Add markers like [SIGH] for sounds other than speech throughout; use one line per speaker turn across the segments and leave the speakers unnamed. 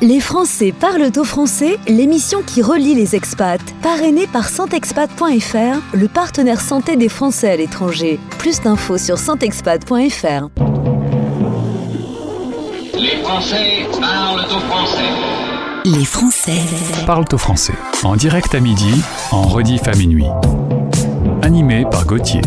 Les Français parlent au français, l'émission qui relie les expats, parrainée par santexpat.fr, le partenaire santé des Français à l'étranger. Plus d'infos sur santexpat.fr.
Les Français parlent au français.
Les Français
parlent au français. En direct à midi, en rediff à minuit. Animé par Gauthier.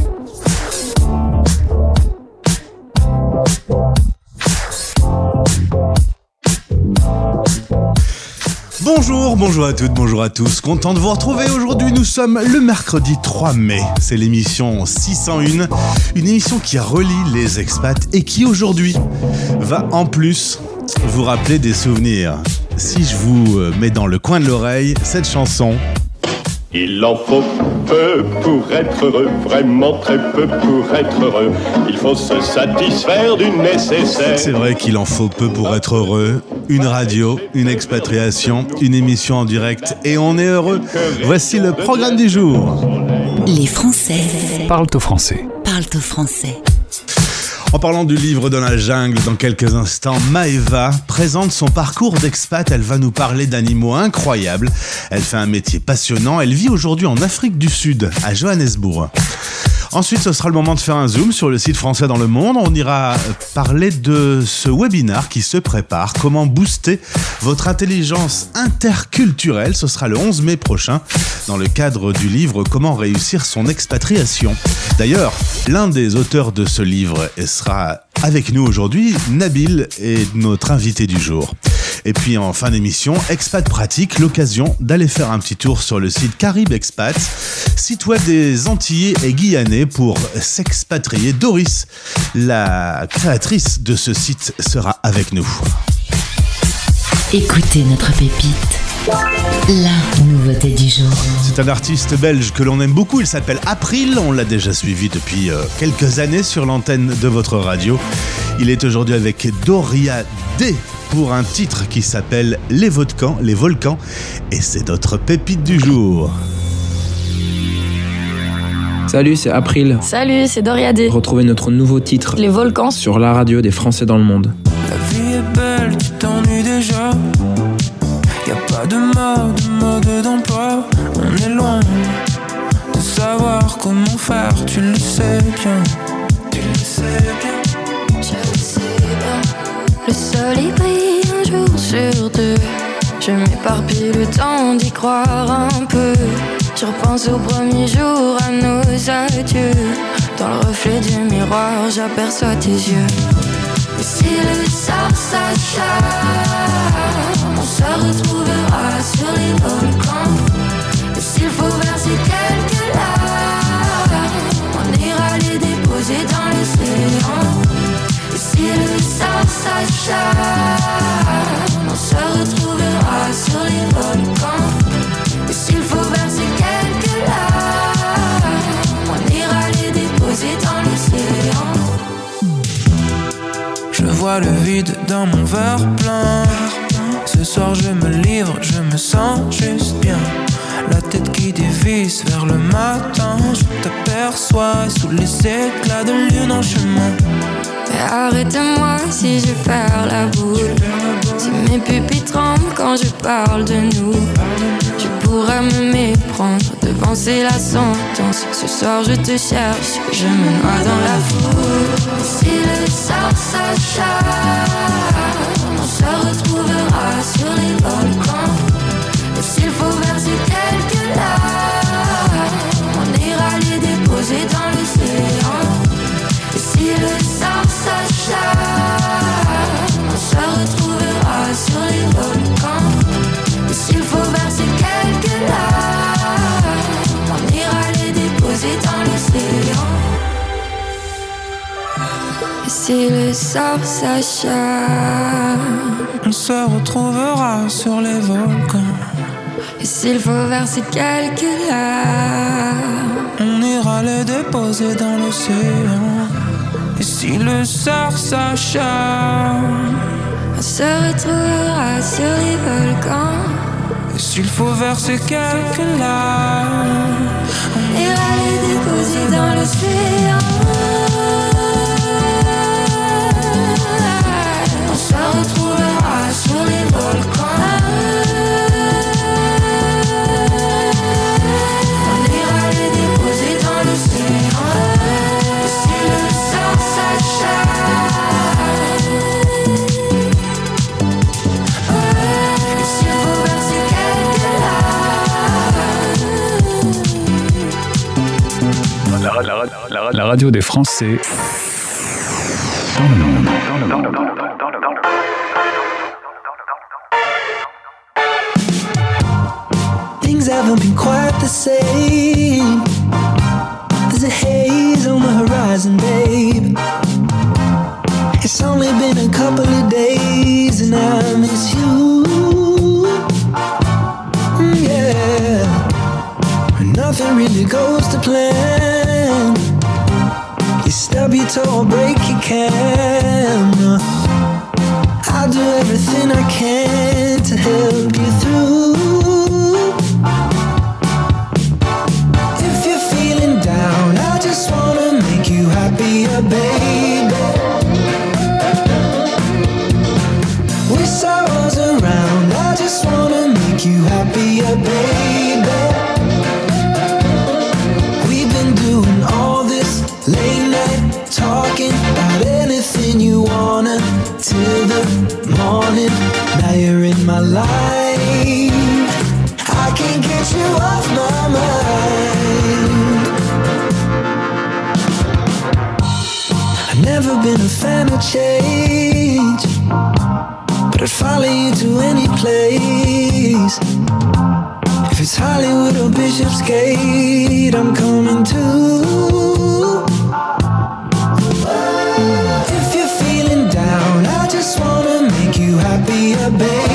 Bonjour, bonjour à toutes, bonjour à tous. Content de vous retrouver. Aujourd'hui, nous sommes le mercredi 3 mai. C'est l'émission 601, une émission qui relie les expats et qui aujourd'hui va en plus vous rappeler des souvenirs. Si je vous euh, mets dans le coin de l'oreille cette chanson,
il en faut peu pour être heureux, vraiment très peu pour être heureux. Il faut se satisfaire du nécessaire.
C'est vrai qu'il en faut peu pour être heureux. Une radio, une expatriation, une émission en direct et on est heureux. Voici le programme du jour.
Les Français
parlent au français.
parlent au français.
En parlant du livre dans la jungle, dans quelques instants, Maeva présente son parcours d'expat. Elle va nous parler d'animaux incroyables. Elle fait un métier passionnant. Elle vit aujourd'hui en Afrique du Sud, à Johannesburg. Ensuite, ce sera le moment de faire un zoom sur le site français dans le monde. On ira parler de ce webinar qui se prépare, comment booster votre intelligence interculturelle. Ce sera le 11 mai prochain dans le cadre du livre Comment réussir son expatriation. D'ailleurs, l'un des auteurs de ce livre sera avec nous aujourd'hui, Nabil est notre invité du jour. Et puis en fin d'émission, Expat Pratique, l'occasion d'aller faire un petit tour sur le site Caribe Expat, site web des Antillais et Guyanais pour s'expatrier. Doris, la créatrice de ce site, sera avec nous.
Écoutez notre pépite. La nouveauté du jour.
C'est un artiste belge que l'on aime beaucoup, il s'appelle April, on l'a déjà suivi depuis euh, quelques années sur l'antenne de votre radio. Il est aujourd'hui avec Doria D pour un titre qui s'appelle Les Volcans, les volcans et c'est notre pépite du jour.
Salut, c'est April.
Salut, c'est Doriadé.
Retrouvez notre nouveau titre
Les volcans.
sur la radio des Français dans le monde.
La vie est belle, tu t'ennuies déjà. Pas de mode, de mode d'emploi. On est loin de savoir comment faire, tu le sais bien. Tu le sais bien.
Je le sais bien. Le soleil brille un jour sur deux. Je m'éparpille le temps d'y croire un peu. Je repense au premier jour à nos adieux. Dans le reflet du miroir, j'aperçois tes yeux. Et si le sort s'acharne, on se retrouvera sur les volcans. S'il faut verser quelques larmes, on ira les déposer dans l'océan. Et si le sort s'acharne, on se retrouvera sur les volcans. S'il faut verser quelques larmes, on ira les déposer dans l'océan.
Je vois le vide dans mon verre plein. Ce soir je me livre, je me sens juste bien. La tête qui dévisse vers le matin. Je t'aperçois sous les éclats de lune en chemin.
Arrête-moi si je perds la boule. Si mes pupilles tremblent quand je parle de nous. Je pourrais me méprendre, devancer la sentence. Ce soir je te cherche, je me noie dans la foule. Si le sort s'acharne, se retrouvera sur les volcans. Et s'il faut verser quelques larmes, si le sort s'acharne,
On se retrouvera sur les volcans.
et s'il faut verser quelques larmes,
On ira les déposer dans l'océan. Et si le sort s'acharne,
on se retrouvera sur les volcans.
et s'il faut verser quelques larmes,
On ira les déposer dans l'océan.
La radio des Français dans le monde.
Dans le monde. Been quite fan of change, but I'd follow you to any place. If it's Hollywood or Bishop's Gate, I'm coming too. If you're feeling down, I just wanna make you happier, baby.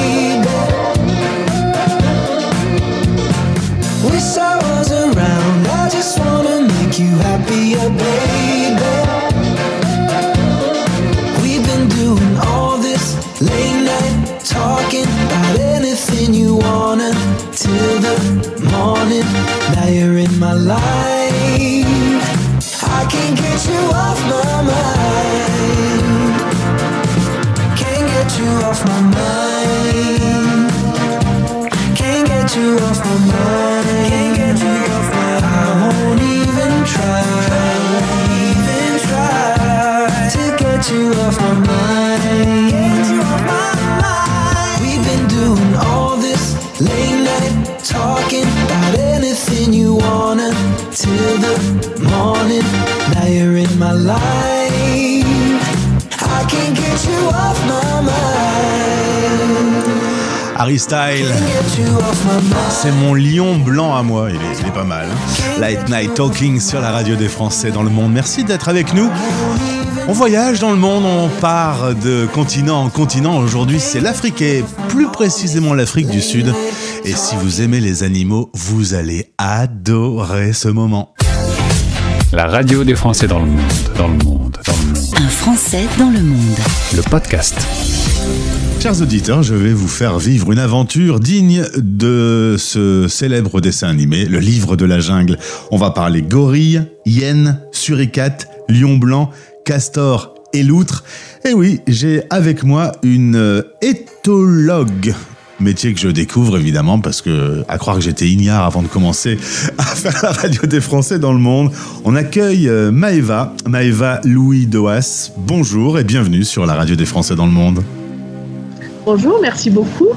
Off my mind. Get you off my mind. We've been doing all this late night talking about anything you wanna till the morning. Now you're in my life. I can't get you off my mind.
Harry Style, c'est mon lion blanc à moi. Il est, il est pas mal. Late Night Talking sur la radio des Français dans le monde. Merci d'être avec nous. On voyage dans le monde, on part de continent en continent. Aujourd'hui, c'est l'Afrique et plus précisément l'Afrique du Sud. Et si vous aimez les animaux, vous allez adorer ce moment.
La radio des Français dans le monde, dans le monde, dans le monde.
Un Français dans le monde.
Le podcast.
Chers auditeurs, je vais vous faire vivre une aventure digne de ce célèbre dessin animé, Le Livre de la Jungle. On va parler gorille, hyène, suricate, lion blanc, castor et loutre. Et oui, j'ai avec moi une euh, éthologue. Métier que je découvre évidemment parce que, à croire que j'étais ignare avant de commencer à [LAUGHS] faire la radio des Français dans le monde, on accueille euh, Maëva, Maëva Louis Doas. Bonjour et bienvenue sur la radio des Français dans le monde.
Bonjour, merci beaucoup.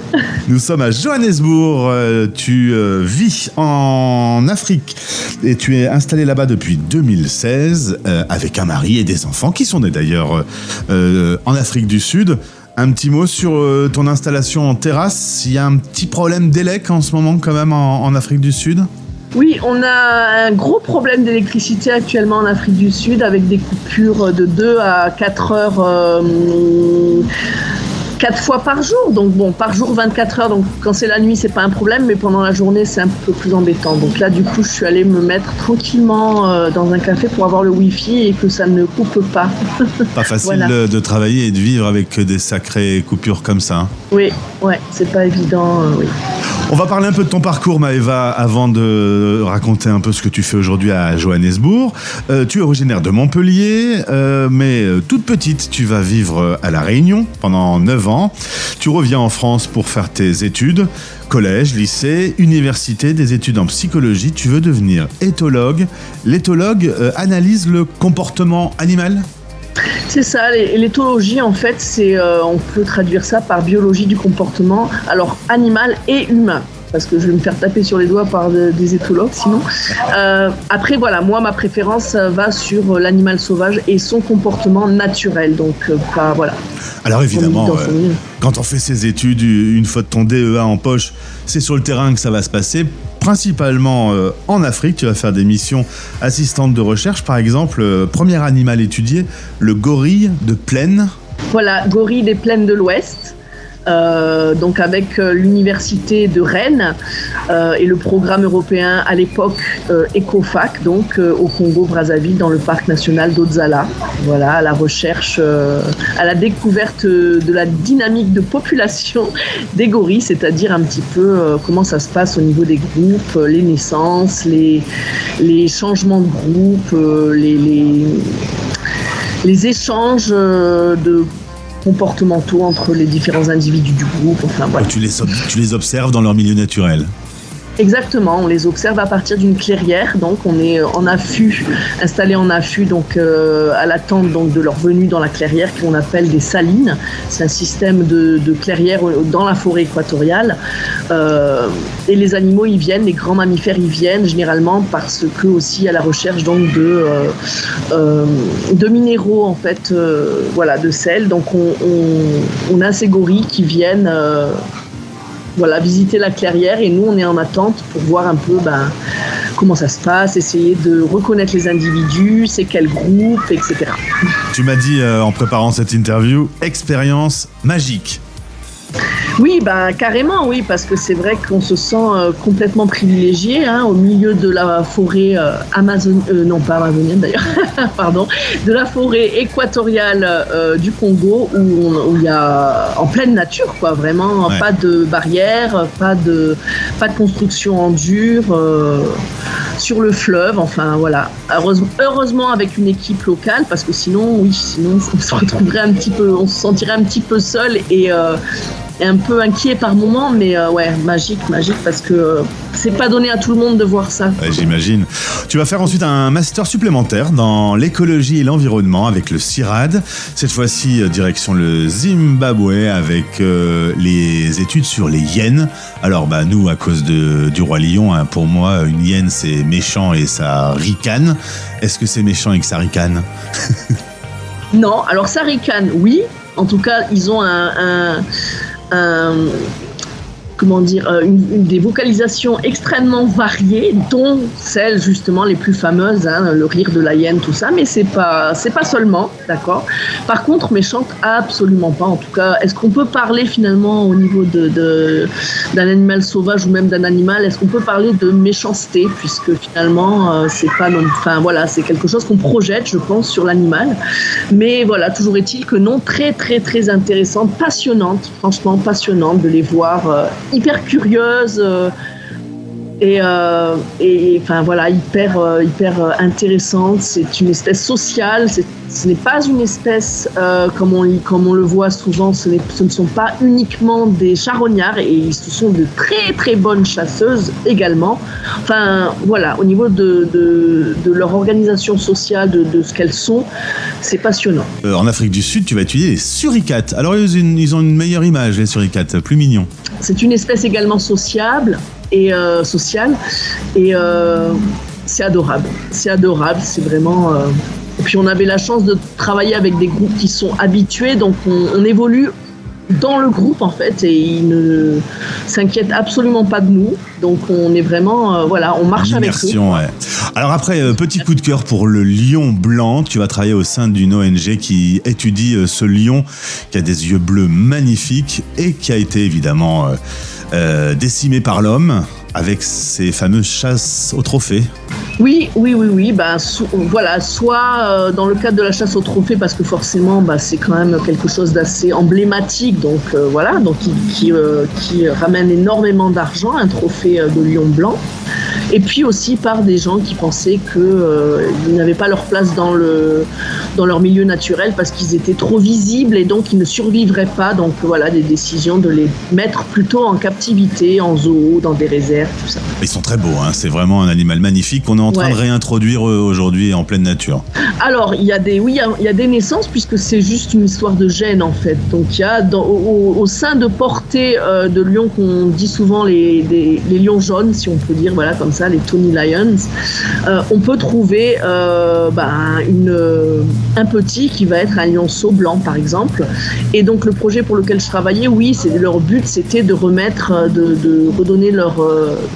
Nous sommes à Johannesburg. Euh, tu euh, vis en Afrique et tu es installé là-bas depuis 2016 euh, avec un mari et des enfants qui sont nés d'ailleurs en Afrique du Sud. Un petit mot sur ton installation en terrasse. Il y a un petit problème d'élec en ce moment quand même en, en Afrique du Sud?
Oui, on a un gros problème d'électricité actuellement en Afrique du Sud avec des coupures de 2 à 4 heures. euh, 4 fois par jour, donc bon, par jour 24 heures, donc quand c'est la nuit c'est pas un problème, mais pendant la journée c'est un peu plus embêtant. Donc là du coup je suis allée me mettre tranquillement euh, dans un café pour avoir le wifi et que ça ne coupe pas. [LAUGHS]
Pas facile
Voilà.
de, travailler et de vivre avec des sacrées coupures comme ça. hein.
oui, ouais, c'est pas évident, euh, oui.
On va parler un peu de ton parcours, Maëva, avant de raconter un peu ce que tu fais aujourd'hui à Johannesburg. Euh, tu es originaire de Montpellier, euh, mais toute petite, tu vas vivre à La Réunion pendant 9 Tu reviens en France pour faire tes études, collège, lycée, université, des études en psychologie. Tu veux devenir éthologue. L'éthologue euh, analyse le comportement animal
C'est ça, l'é- l'éthologie en fait, c'est, euh, on peut traduire ça par biologie du comportement, alors animal et humain. Parce que je vais me faire taper sur les doigts par des éthologues sinon. Euh, après, voilà, moi, ma préférence va sur l'animal sauvage et son comportement naturel. Donc, pas, voilà.
Alors évidemment, quand on fait ses études, une fois de ton DEA en poche, c'est sur le terrain que ça va se passer principalement en Afrique. Tu vas faire des missions assistantes de recherche. Par exemple, premier animal étudié, le gorille de plaine.
Voilà, gorille des plaines de l'Ouest. Euh, donc avec euh, l'université de Rennes euh, et le programme européen à l'époque ECOFAC, donc au Congo-Brazzaville dans le parc national d'Odzala. Voilà, à la recherche, à la découverte de la dynamique de population [LAUGHS] des gorilles, c'est-à-dire un petit peu comment ça se passe au niveau des groupes, les naissances, les, les changements de groupe, les, les, les échanges de comportementaux entre les différents individus du groupe. Enfin, voilà.
tu, les, tu les observes dans leur milieu naturel
Exactement, on les observe à partir d'une clairière, donc on est euh, en affût, installé en affût, donc euh, à l'attente donc de leur venue dans la clairière qu'on appelle des salines. C'est un système de, clairière dans la forêt équatoriale. Euh, et les animaux y viennent, les grands mammifères y viennent généralement parce que aussi à la recherche donc de de minéraux en fait, voilà, de sel. Donc on, on, on, a ces gorilles qui viennent voilà, visiter la clairière et nous on est en attente pour voir un peu ben, comment ça se passe, essayer de reconnaître les individus, c'est quel groupe, etc.
Tu m'as dit euh, en préparant cette interview, expérience magique.
Oui, bah, carrément, oui, parce que c'est vrai qu'on se sent euh, complètement privilégié hein, au milieu de la forêt euh, amazonienne, euh, non pas amazonienne d'ailleurs, [LAUGHS] pardon, de la forêt équatoriale du Congo où il y a en pleine nature, quoi, vraiment, pas de barrière, pas de, pas de construction en dur sur le fleuve, enfin voilà. Heureusement, heureusement, avec une équipe locale, parce que sinon, oui, sinon on se retrouverait un petit peu, on se sentirait un petit peu seul et un peu inquiet par moment, mais euh, ouais, magique, magique, parce que euh, c'est pas donné à tout le monde de voir ça.
J'imagine. Tu vas faire ensuite un master supplémentaire dans l'écologie et l'environnement avec le CIRAD. Cette fois-ci, euh, direction le Zimbabwe avec les études sur les hyènes. Alors, bah, nous, à cause de, du roi lion, hein, pour moi, une hyène, c'est méchant et ça ricane. Est-ce que c'est méchant et que ça ricane? [LAUGHS]
Non, alors ça ricane, oui. En tout cas, ils ont un euh, comment dire, euh, une, des vocalisations extrêmement variées, dont celles justement les plus fameuses, hein, le rire de la hyène, tout ça, mais c'est pas, c'est pas seulement, d'accord? Par contre, mais chante absolument pas. En tout cas, est-ce qu'on peut parler finalement au niveau de, d'un animal sauvage ou même d'un animal, est-ce qu'on peut parler de méchanceté, puisque finalement, euh, c'est pas, enfin voilà, c'est quelque chose qu'on projette, je pense, sur l'animal. Mais voilà, toujours est-il que non, très très très intéressante, passionnante, franchement passionnante de les voir hyper curieuse euh, et, euh, et, enfin voilà hyper euh, hyper intéressante. C'est une espèce sociale. Ce n'est pas une espèce comme on comme on le voit souvent. Ce, ce, ne sont pas uniquement des charognards et ce sont de très très bonnes chasseuses également. Enfin voilà au niveau de, de, de leur organisation sociale, de, de ce qu'elles sont, c'est passionnant.
en Afrique du Sud, tu vas étudier les suricates. Alors ils, ils ont une meilleure image les suricates, plus mignons.
C'est une espèce également sociable et euh, sociale et euh, c'est adorable. C'est adorable, c'est vraiment. Euh, puis on avait la chance de travailler avec des groupes qui sont habitués, donc on, évolue dans le groupe en fait et ils ne s'inquiètent absolument pas de nous. Donc on est vraiment, voilà, on marche avec eux.
Alors après, petit coup de cœur pour le lion blanc. Tu vas travailler au sein d'une ONG qui étudie ce lion qui a des yeux bleus magnifiques et qui a été évidemment euh, décimé par l'homme avec ces fameuses chasses au trophée.
Oui, oui, oui, oui. Bah, voilà, soit euh, dans le cadre de la chasse au trophée, parce que forcément, bah, c'est quand même quelque chose d'assez emblématique, donc euh, voilà, donc qui, qui, ramène énormément d'argent, un trophée de lion blanc. Et puis aussi par des gens qui pensaient qu'ils n'avaient pas leur place dans le dans leur milieu naturel parce qu'ils étaient trop visibles et donc ils ne survivraient pas. Donc voilà, des décisions de les mettre plutôt en captivité, en zoo, dans des réserves, tout ça.
Ils sont très beaux, hein. c'est vraiment un animal magnifique qu'on est en train de réintroduire euh, aujourd'hui en pleine nature.
Alors, il y a des, oui, il y, a des naissances puisque c'est juste une histoire de gènes en fait. Donc il y a dans, au, sein de portée euh, de lions qu'on dit souvent les, les, lions jaunes, si on peut dire, voilà comme les Tony Lions, euh, on peut trouver ben, une, un petit qui va être un lionceau blanc par exemple. Et donc le projet pour lequel je travaillais, oui, leur but, c'était de remettre, de, redonner leur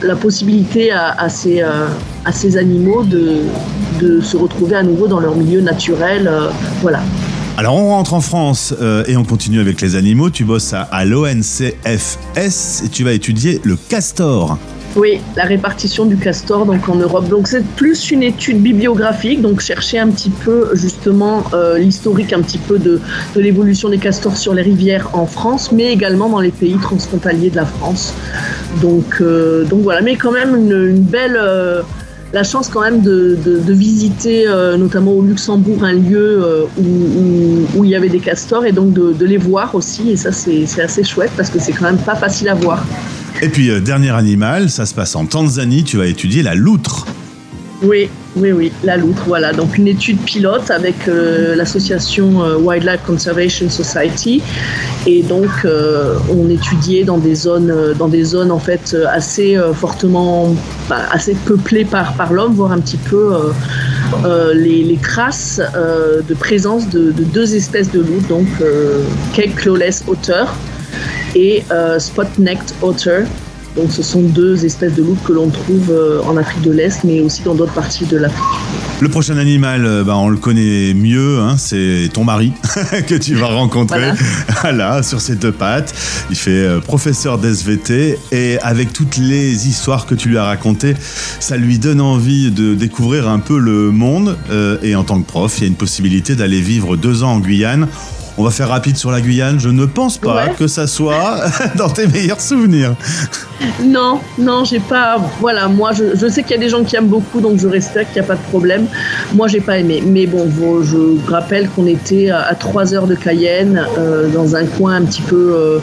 la possibilité à, ces animaux de, se retrouver à nouveau dans leur milieu naturel. Euh, voilà.
Alors on rentre en France euh, et on continue avec les animaux. Tu bosses à l'ONCFS et tu vas étudier le castor.
Oui, la répartition du castor donc en Europe. Donc c'est plus une étude bibliographique, donc chercher un petit peu justement euh, l'historique un petit peu de, l'évolution des castors sur les rivières en France, mais également dans les pays transfrontaliers de la France. Donc, donc voilà, mais quand même une, belle la chance quand même de, visiter euh, notamment au Luxembourg un lieu euh, où, il y avait des castors et donc de, les voir aussi et ça c'est assez chouette parce que c'est quand même pas facile à voir.
Et puis euh, dernier animal, ça se passe en Tanzanie, tu vas étudier la loutre.
Oui, oui, oui, la loutre, voilà. Donc une étude pilote avec euh, l'association euh, Wildlife Conservation Society. Et donc euh, on étudiait dans des zones, dans des zones en fait assez fortement, bah, assez peuplées par, par l'homme, voir un petit peu les, traces de présence de, deux espèces de loutres, donc Cape Clawless Otter et Spot-necked Otter. Donc ce sont deux espèces de loups que l'on trouve euh, en Afrique de l'Est, mais aussi dans d'autres parties de l'Afrique.
Le prochain animal, euh, bah, on le connaît mieux, hein, c'est ton mari [LAUGHS] que tu vas rencontrer. Voilà. [LAUGHS] sur ses deux pattes. Il fait euh, professeur d'SVT et avec toutes les histoires que tu lui as racontées, ça lui donne envie de découvrir un peu le monde. et en tant que prof, il y a une possibilité d'aller vivre deux ans en Guyane. On va faire rapide sur la Guyane. Je ne pense pas que ça soit [LAUGHS] dans tes meilleurs souvenirs.
Non, non, j'ai pas. Voilà, moi, je, sais qu'il y a des gens qui aiment beaucoup, donc je respecte, qu'il n'y a pas de problème. Moi, j'ai pas aimé. Mais bon, je rappelle qu'on était à 3 heures de Cayenne, euh, dans un coin un petit peu, euh,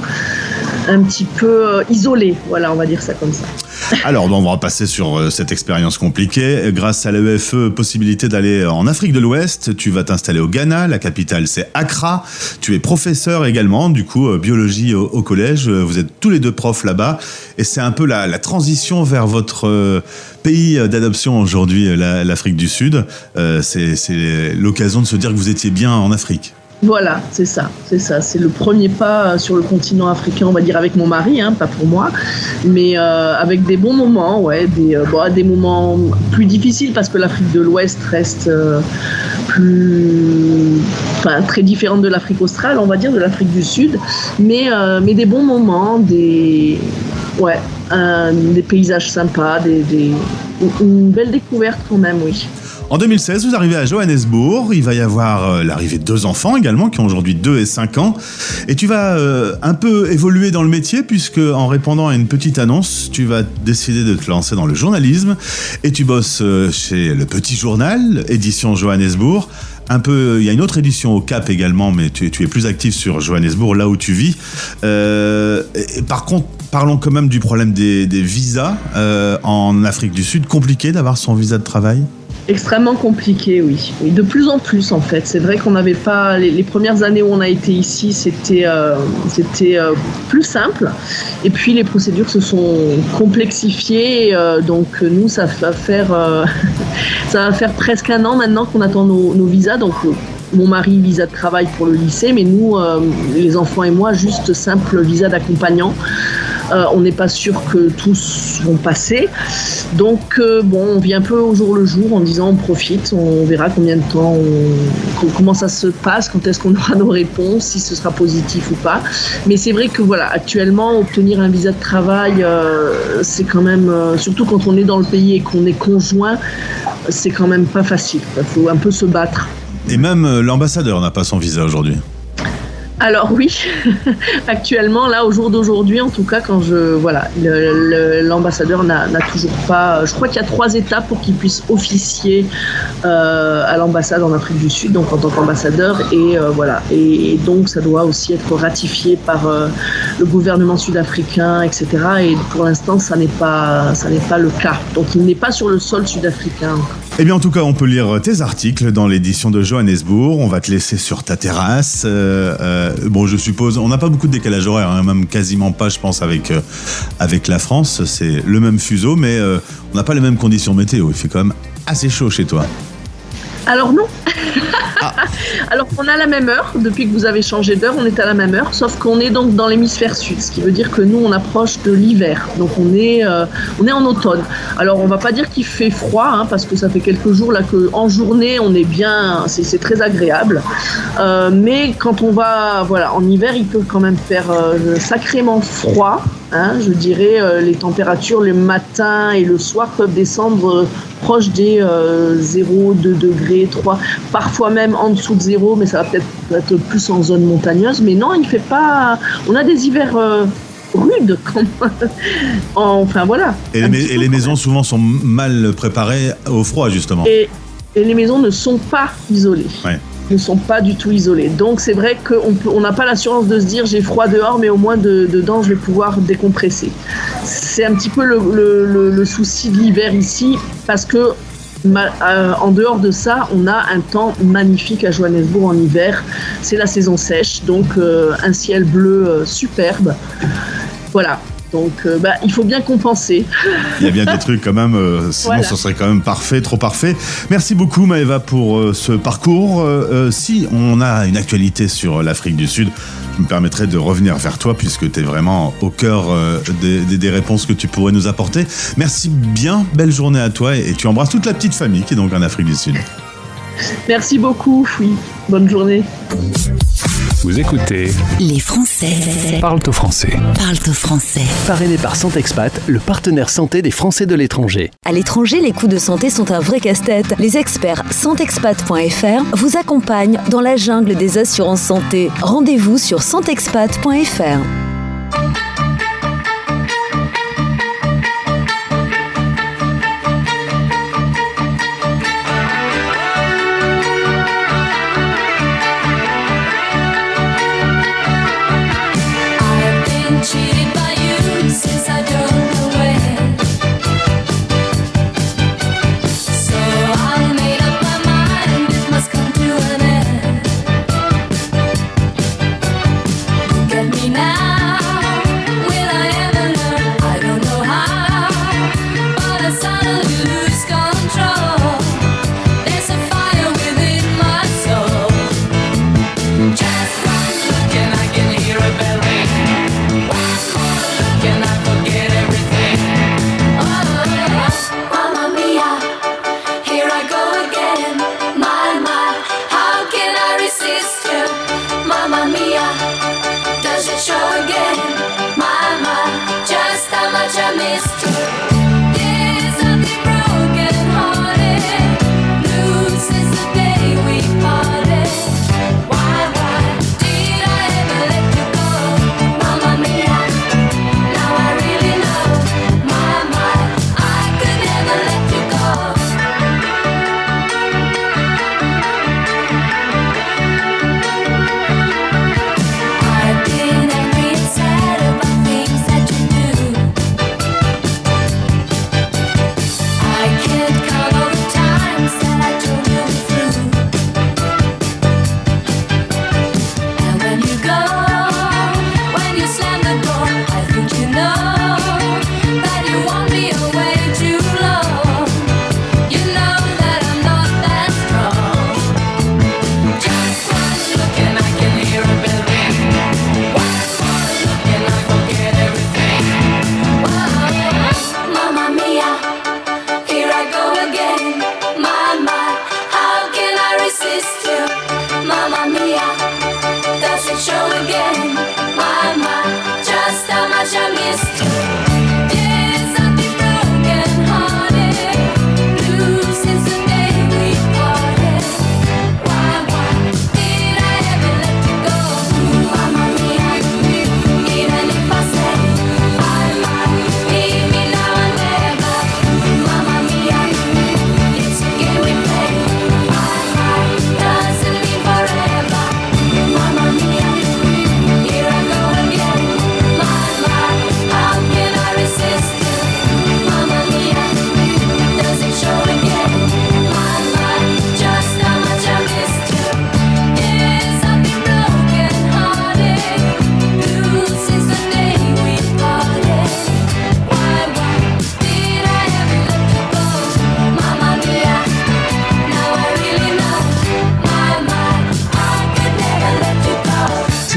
un petit peu euh, isolé. Voilà, on va dire ça comme ça.
Alors, on va passer sur euh, cette expérience compliquée. Grâce à l'EFE, possibilité d'aller en Afrique de l'Ouest, tu vas t'installer au Ghana, la capitale c'est Accra. Tu es professeur également, du coup, euh, biologie au, collège. Vous êtes tous les deux profs là-bas. Et c'est un peu la, transition vers votre euh, pays d'adoption aujourd'hui, l'Afrique du Sud. c'est l'occasion de se dire que vous étiez bien en Afrique.
Voilà, c'est ça, c'est ça. C'est le premier pas sur le continent africain, on va dire avec mon mari, hein, pas pour moi, mais euh, avec des bons moments, ouais, des, euh, des moments plus difficiles parce que l'Afrique de l'Ouest reste euh, plus, très différente de l'Afrique australe, on va dire, de l'Afrique du Sud, mais, mais des bons moments, des, ouais, des paysages sympas, des, des, une belle découverte quand même, oui.
En 2016, vous arrivez à Johannesburg. Il va y avoir euh, l'arrivée de deux enfants également, qui ont aujourd'hui 2 et 5 ans. Et tu vas euh, un peu évoluer dans le métier, puisque en répondant à une petite annonce, tu vas décider de te lancer dans le journalisme. Et tu bosses euh, chez Le Petit Journal, édition Johannesburg. Un peu, il y a une autre édition au Cap également, mais tu, es plus actif sur Johannesburg, là où tu vis. par contre, parlons quand même du problème des, visas en Afrique du Sud. Compliqué d'avoir son visa de travail?
Extrêmement compliqué, oui. De plus en plus, en fait. C'est vrai qu'on n'avait pas. Les, premières années où on a été ici, c'était euh, euh, plus simple. Et puis les procédures se sont complexifiées. Euh, donc nous, ça va faire [LAUGHS] ça va faire presque un an maintenant qu'on attend nos, nos visas. Donc mon mari visa de travail pour le lycée, mais nous, les enfants et moi, juste simple visa d'accompagnant. Euh, on n'est pas sûr que tous vont passer. Donc, euh, bon, on vit un peu au jour le jour en disant on profite, on verra combien de temps, comment ça se passe, quand est-ce qu'on aura nos réponses, si ce sera positif ou pas. Mais c'est vrai que voilà, actuellement, obtenir un visa de travail, euh, c'est quand même, surtout quand on est dans le pays et qu'on est conjoint, c'est quand même pas facile. Il faut un peu se battre.
Et même l'ambassadeur n'a pas son visa aujourd'hui.
Alors oui, [LAUGHS] actuellement, là, au jour d'aujourd'hui, en tout cas, quand je voilà, l'ambassadeur n'a toujours pas. Je crois qu'il y a trois étapes pour qu'il puisse officier euh, à l'ambassade en Afrique du Sud, donc en tant qu'ambassadeur, et euh, voilà. Et, et donc, ça doit aussi être ratifié par euh, le gouvernement sud-africain, etc. Et pour l'instant, ça n'est pas, ça n'est pas le cas. Donc, il n'est pas sur le sol sud-africain.
Eh bien, en tout cas, on peut lire tes articles dans l'édition de Johannesburg. On va te laisser sur ta terrasse. Euh, euh, bon, je suppose, on n'a pas beaucoup de décalage horaire, hein, même quasiment pas, je pense, avec, euh, avec la France. C'est le même fuseau, mais on n'a pas les mêmes conditions météo. Il fait quand même assez chaud chez toi.
Alors non. Alors on a la même heure, depuis que vous avez changé d'heure, on est à la même heure, sauf qu'on est donc dans l'hémisphère sud, ce qui veut dire que nous on approche de l'hiver, donc on est, euh, on est en automne. Alors on va pas dire qu'il fait froid, hein, parce que ça fait quelques jours là que en journée on est bien, c'est très agréable, Euh, mais quand on va, voilà, en hiver il peut quand même faire euh, sacrément froid. Hein, je dirais euh, les températures le matin et le soir peuvent descendre euh, proche des euh, 0, 2 degrés, 3, parfois même en dessous de 0, mais ça va peut-être être plus en zone montagneuse. Mais non, il fait pas. On a des hivers euh, rudes [LAUGHS] quand même. enfin voilà.
Et les, et maisons souvent sont mal préparées au froid, justement.
et, et les maisons ne sont pas isolées.
Ouais.
Ne sont pas du tout isolées. Donc c'est vrai qu'on n'a pas l'assurance de se dire j'ai froid dehors, mais au moins de- dedans je vais pouvoir décompresser. C'est un petit peu le, souci de l'hiver ici, parce que euh, en dehors de ça, on a un temps magnifique à Johannesburg en hiver. C'est la saison sèche, donc euh, un ciel bleu euh, superbe. Voilà. Donc euh, bah, il faut bien compenser.
Il y a bien des trucs quand même, euh, sinon
Voilà.
ce serait quand même parfait, trop parfait. Merci beaucoup Maëva pour euh, ce parcours. Si on a une actualité sur l'Afrique du Sud, je me permettrai de revenir vers toi puisque tu es vraiment au cœur des, des- des réponses que tu pourrais nous apporter. Merci bien, belle journée à toi et, et tu embrasses toute la petite famille qui est donc en Afrique du Sud.
Merci beaucoup. Oui. Bonne journée.
Vous écoutez
Les Français
Parle au français.
parlent au français.
Parrainé par Santexpat, le partenaire santé des Français de l'étranger.
À l'étranger, les coûts de santé sont un vrai casse-tête. Les experts santexpat.fr vous accompagnent dans la jungle des assurances santé. Rendez-vous sur santexpat.fr.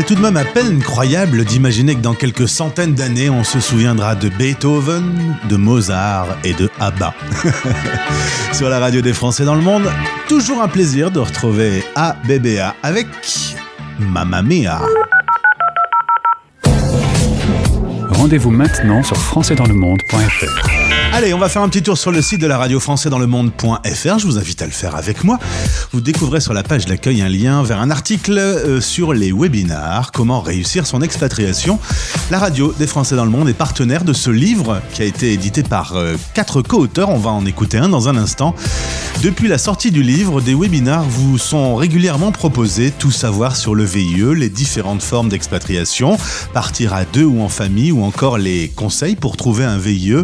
tout de même à peine croyable d'imaginer que dans quelques centaines d'années, on se souviendra de Beethoven, de Mozart et de ABBA. [LAUGHS] Sur la radio des Français dans le monde, toujours un plaisir de retrouver ABBA avec Mamma Mia.
Rendez-vous maintenant sur françaisdanslemonde.fr.
Allez, on va faire un petit tour sur le site de la radio français dans le monde.fr. Je vous invite à le faire avec moi. Vous découvrez sur la page d'accueil un lien vers un article euh, sur les webinars, comment réussir son expatriation. La radio des Français dans le monde est partenaire de ce livre qui a été édité par euh, quatre co-auteurs. On va en écouter un dans un instant. Depuis la sortie du livre, des webinars vous sont régulièrement proposés, tout savoir sur le VIE, les différentes formes d'expatriation, partir à deux ou en famille, ou encore les conseils pour trouver un VIE.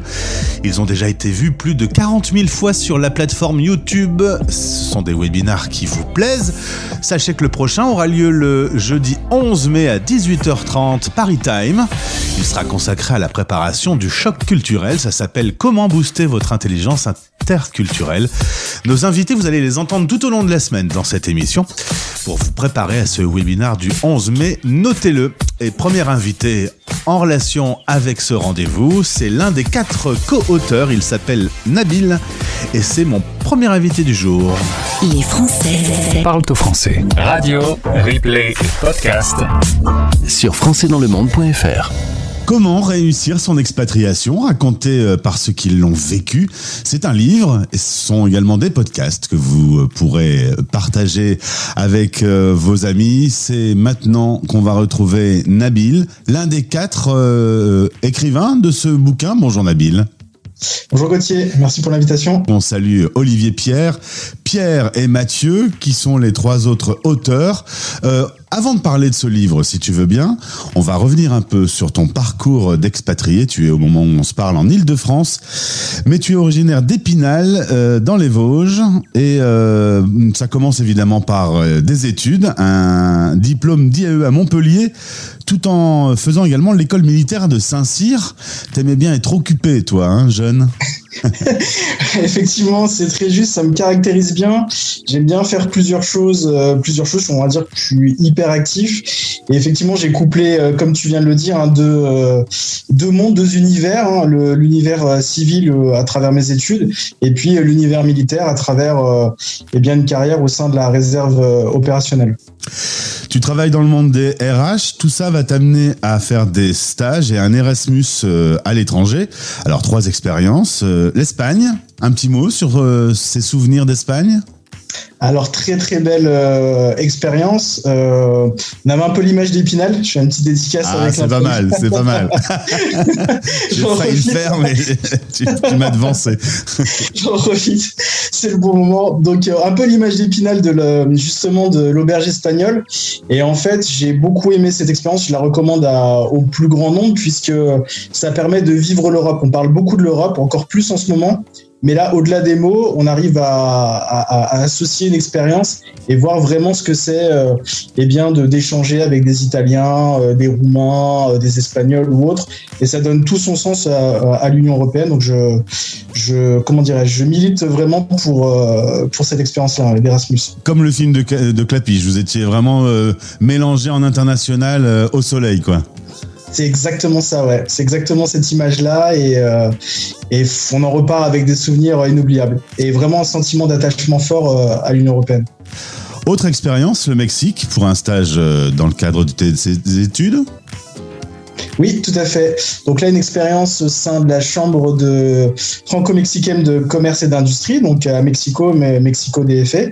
Ils ont déjà été vus plus de 40 000 fois sur la plateforme YouTube. Ce sont des webinars qui vous plaisent. Sachez que le prochain aura lieu le jeudi 11 mai à 18h30 Paris Time. Il sera consacré à la préparation du choc culturel. Ça s'appelle Comment booster votre intelligence interculturelle. Nos invités, vous allez les entendre tout au long de la semaine dans cette émission. Pour vous préparer à ce webinar du 11 mai, notez-le. Et premier invité en relation avec ce rendez-vous, c'est l'un des quatre co-auteurs. Il s'appelle Nabil et c'est mon premier invité du jour.
Les Français
Parle au français.
Radio, replay et podcast.
Sur françaisdanslemonde.fr.
Comment réussir son expatriation, raconté euh, par ceux qui l'ont vécu. C'est un livre et ce sont également des podcasts que vous euh, pourrez partager avec euh, vos amis. C'est maintenant qu'on va retrouver Nabil, l'un des quatre euh, écrivains de ce bouquin. Bonjour Nabil.
Bonjour Gauthier, merci pour l'invitation.
On salue Olivier Pierre, Pierre et Mathieu, qui sont les trois autres auteurs. Euh, avant de parler de ce livre, si tu veux bien, on va revenir un peu sur ton parcours d'expatrié. Tu es au moment où on se parle en Ile-de-France, mais tu es originaire d'Épinal, euh, dans les Vosges, et euh, ça commence évidemment par euh, des études, un diplôme d'IAE à Montpellier, tout en faisant également l'école militaire de Saint-Cyr. T'aimais bien être occupé, toi, hein, jeune? [LAUGHS]
Effectivement, c'est très juste, ça me caractérise bien. J'aime bien faire plusieurs choses, euh, plusieurs choses. On va dire que je suis hyper actif. Et effectivement, j'ai couplé, euh, comme tu viens de le dire, hein, deux, euh, deux mondes, deux univers. hein, l'univers civil à travers mes études, et puis l'univers militaire à travers eh bien une carrière au sein de la réserve opérationnelle.
Tu travailles dans le monde des RH, tout ça va t'amener à faire des stages et un Erasmus euh, à l'étranger. Alors trois expériences. Euh, L'Espagne, un petit mot sur euh, ces souvenirs d'Espagne?
Alors très très belle euh, expérience. Euh, on avait un peu l'image d'Épinal. Je fais une petite dédicace
Ah,
avec
c'est pas mal, c'est pas mal. [LAUGHS] J'ai failli le faire, mais [LAUGHS] tu, tu m'as devancé. [LAUGHS]
J'en profite, c'est le bon moment. Donc euh, un peu l'image d'Épinal de le- justement de l'auberge espagnole. Et en fait, j'ai beaucoup aimé cette expérience. Je la recommande à- au plus grand nombre puisque ça permet de vivre l'Europe. On parle beaucoup de l'Europe, encore plus en ce moment. Mais là, au-delà des mots, on arrive à, associer une expérience et voir vraiment ce que c'est, euh, eh bien, de d'échanger avec des Italiens, euh, des Roumains, euh, des Espagnols ou autres. Et ça donne tout son sens à, l'Union européenne. Donc, je, je, comment dirais-je, je milite vraiment pour pour cette expérience-là, l'Erasmus.
Comme le film de, de Clapiche, vous étiez vraiment mélangé en international au soleil, quoi.
C'est exactement ça, ouais. C'est exactement cette image-là et, euh, et on en repart avec des souvenirs inoubliables et vraiment un sentiment d'attachement fort euh, à l'Union européenne.
Autre expérience, le Mexique, pour un stage euh, dans le cadre de tes études?
Oui, tout à fait. Donc là, une expérience au sein de la chambre de franco-mexicaine de commerce et d'industrie, donc à Mexico, mais Mexico DFA.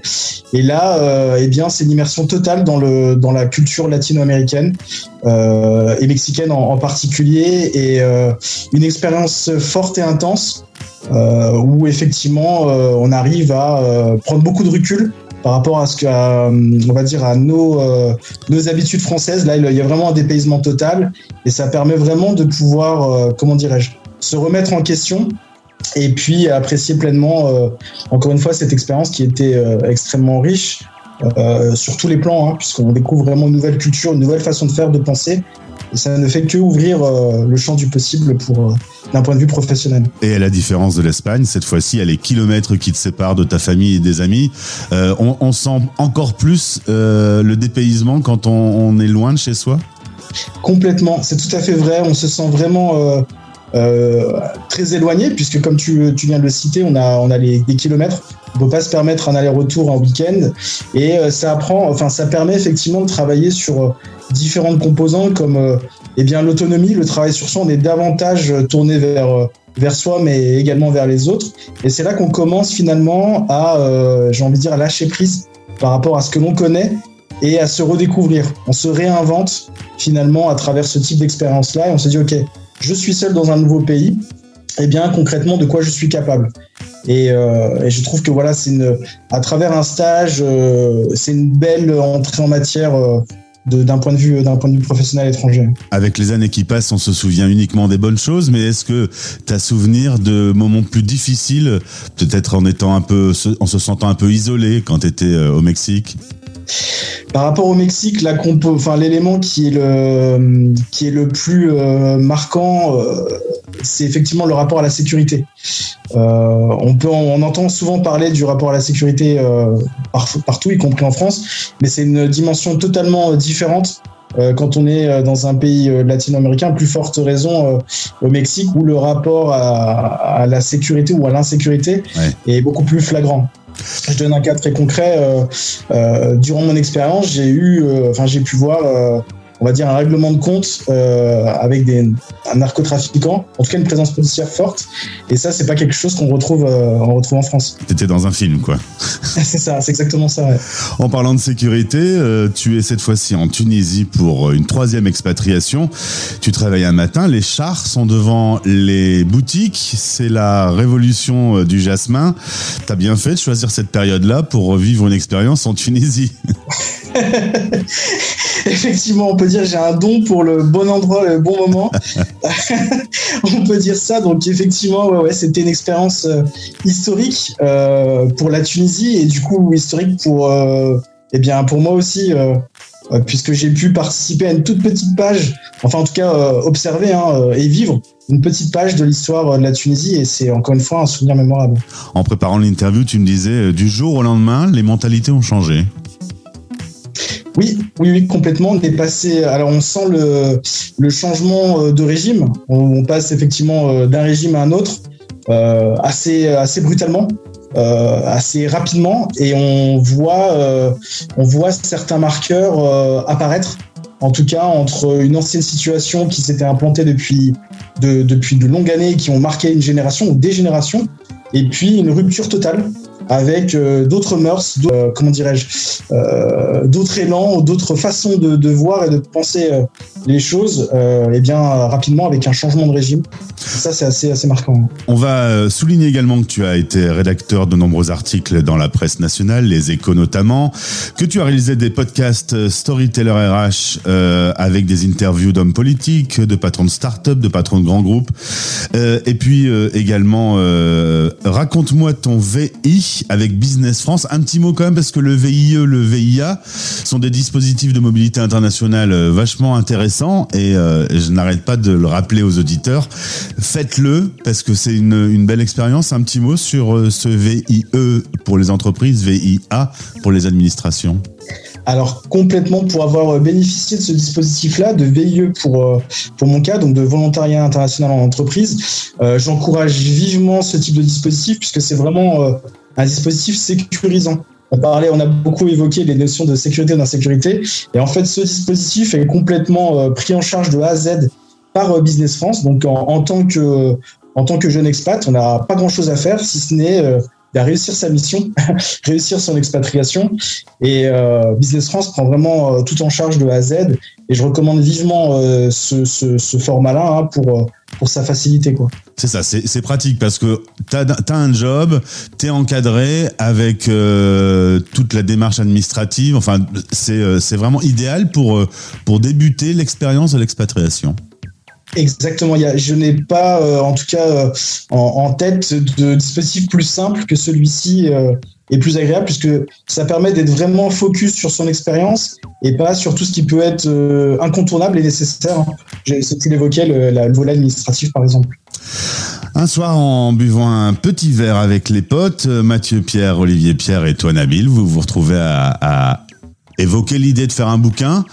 Et là, euh, eh bien, c'est une immersion totale dans la culture latino-américaine euh, et mexicaine en, particulier, et euh, une expérience forte et intense où effectivement on arrive à prendre beaucoup de recul par rapport à ce que, à, on va dire, à nos, euh, nos habitudes françaises. Là, il y a vraiment un dépaysement total et ça permet vraiment de pouvoir, euh, comment dirais-je, se remettre en question et puis apprécier pleinement, euh, encore une fois, cette expérience qui était euh, extrêmement riche euh, sur tous les plans, hein, puisqu'on découvre vraiment une nouvelle culture, une nouvelle façon de faire, de penser. Et ça ne fait que ouvrir euh, le champ du possible pour euh, d'un point de vue professionnel.
Et à la différence de l'Espagne, cette fois-ci, a les kilomètres qui te séparent de ta famille et des amis. On, on sent encore plus le dépaysement quand on, on est loin de chez soi?
Complètement, c'est tout à fait vrai. On se sent vraiment très éloigné, puisque comme tu, tu viens de le citer, on a, on a les, des kilomètres. On peut pas se permettre un aller-retour en week-end. Et euh, ça permet effectivement de travailler sur euh, différentes composantes comme euh, eh l'autonomie, le travail sur soi. On est davantage tourné vers soi, mais également vers les autres. Et c'est là qu'on commence finalement à, j'ai envie de à lâcher prise par rapport à ce que l'on connaît et à se redécouvrir. On se réinvente finalement à travers ce type d'expérience-là et on se dit, OK, je suis seul dans un nouveau pays, et bien concrètement, de quoi je suis capable. Et, euh, et je trouve que voilà, c'est une, à travers un stage, euh, c'est une belle entrée en matière euh, de- d'un point de vue, d'un point de vue professionnel étranger.
Avec les années qui passent, on se souvient uniquement des bonnes choses, mais est-ce que tu as souvenir de moments plus difficiles, peut-être en étant un peu, en se sentant un peu isolé quand tu étais au Mexique?
Par rapport au Mexique, la compo, enfin l'élément qui est le qui est le plus euh, marquant, euh, c'est effectivement le rapport à la sécurité. Euh, on peut, on entend souvent parler du rapport à la sécurité euh, par- partout, y compris en France, mais c'est une dimension totalement différente. euh, Quand on est dans un pays latino-américain, plus forte raison au Mexique où le rapport à, à la sécurité ou à l'insécurité est beaucoup plus flagrant. Je donne un cas très concret. durant mon expérience, j'ai eu, enfin, j'ai pu voir, on va dire, un règlement de compte euh, avec des, un narcotrafiquant, en tout cas une présence policière forte. Et ça, c'est pas quelque chose qu'on retrouve, euh, on retrouve en France.
T'étais dans un film, quoi. [LAUGHS]
c'est ça, c'est exactement ça. ouais.
En parlant de sécurité, euh, tu es cette fois-ci en Tunisie pour une troisième expatriation. Tu travailles un matin, les chars sont devant les boutiques, c'est la révolution euh, du jasmin. T'as bien fait de choisir cette période-là pour vivre une expérience en Tunisie. [LAUGHS] [LAUGHS]
Effectivement, on peut dire j'ai un don pour le bon endroit, le bon moment. [LAUGHS] on peut dire ça. Donc effectivement, ouais, c'était une expérience euh, historique euh, pour la Tunisie et du coup historique pour, euh, eh bien, pour moi aussi. puisque j'ai pu participer à une toute petite page, enfin en tout cas observer hein, et vivre une petite page de l'histoire de la Tunisie et c'est encore une fois un souvenir mémorable.
En préparant l'interview, tu me disais, du jour au lendemain, les mentalités ont changé.
Oui, oui, oui, complètement. On est passé. Alors, on sent le, changement euh, de régime. On, passe effectivement euh, d'un régime à un autre euh, assez, assez brutalement, assez rapidement, et on voit, on voit certains marqueurs apparaître. En tout cas, entre une ancienne situation qui s'était implantée depuis de, depuis de longues années, qui ont marqué une génération ou des générations, et puis une rupture totale avec euh, d'autres mœurs, euh, comment dirais-je, euh, d'autres élans, d'autres façons de, voir et de penser les choses, et bien rapidement avec un changement de régime. Ça, c'est assez, assez marquant.
On va souligner également que tu as été rédacteur de nombreux articles dans la presse nationale, les échos notamment, que tu as réalisé des podcasts Storyteller RH avec des interviews d'hommes politiques, de patrons de start-up, de patrons de grands groupes. Et puis également, raconte-moi ton VI avec Business France. Un petit mot quand même parce que le VIE, le VIA sont des dispositifs de mobilité internationale euh, vachement intéressants et euh, je n'arrête pas de le rappeler aux auditeurs. Faites-le parce que c'est une, belle expérience. Un petit mot sur euh, ce VIE pour les entreprises, VIA pour les administrations.
Alors complètement pour avoir bénéficié de ce dispositif-là, de VIE pour, pour mon cas, donc de volontariat international en entreprise, j'encourage vivement ce type de dispositif puisque c'est vraiment un dispositif sécurisant. On parlait, on a beaucoup évoqué les notions de sécurité et d'insécurité, et en fait ce dispositif est complètement euh, pris en charge de A à Z par euh, Business France. Donc en, tant que en tant que jeune expat, on n'a pas grand-chose à faire si ce n'est de réussir sa mission, [LAUGHS] réussir son expatriation. Et euh, Business France prend vraiment euh, tout en charge de A à Z. Et je recommande vivement euh, ce, ce, format-là hein, pour, pour sa facilité. Quoi.
C'est ça, c'est pratique parce que tu as, un job, tu es encadré avec toute la démarche administrative. Enfin, c'est vraiment idéal pour, pour débuter l'expérience de l'expatriation.
Exactement. Je n'ai pas, euh, en tout cas, euh, en, tête de dispositif plus simple que celui-ci euh, et plus agréable puisque ça permet d'être vraiment focus sur son expérience et pas sur tout ce qui peut être incontournable et nécessaire. hein. C'est- Tu l'évoquais, le, le volet administratif par exemple.
Un soir, en buvant un petit verre avec les potes, Mathieu Pierre, Olivier Pierre et toi Nabil, vous vous retrouvez à évoquer l'idée de faire un bouquin.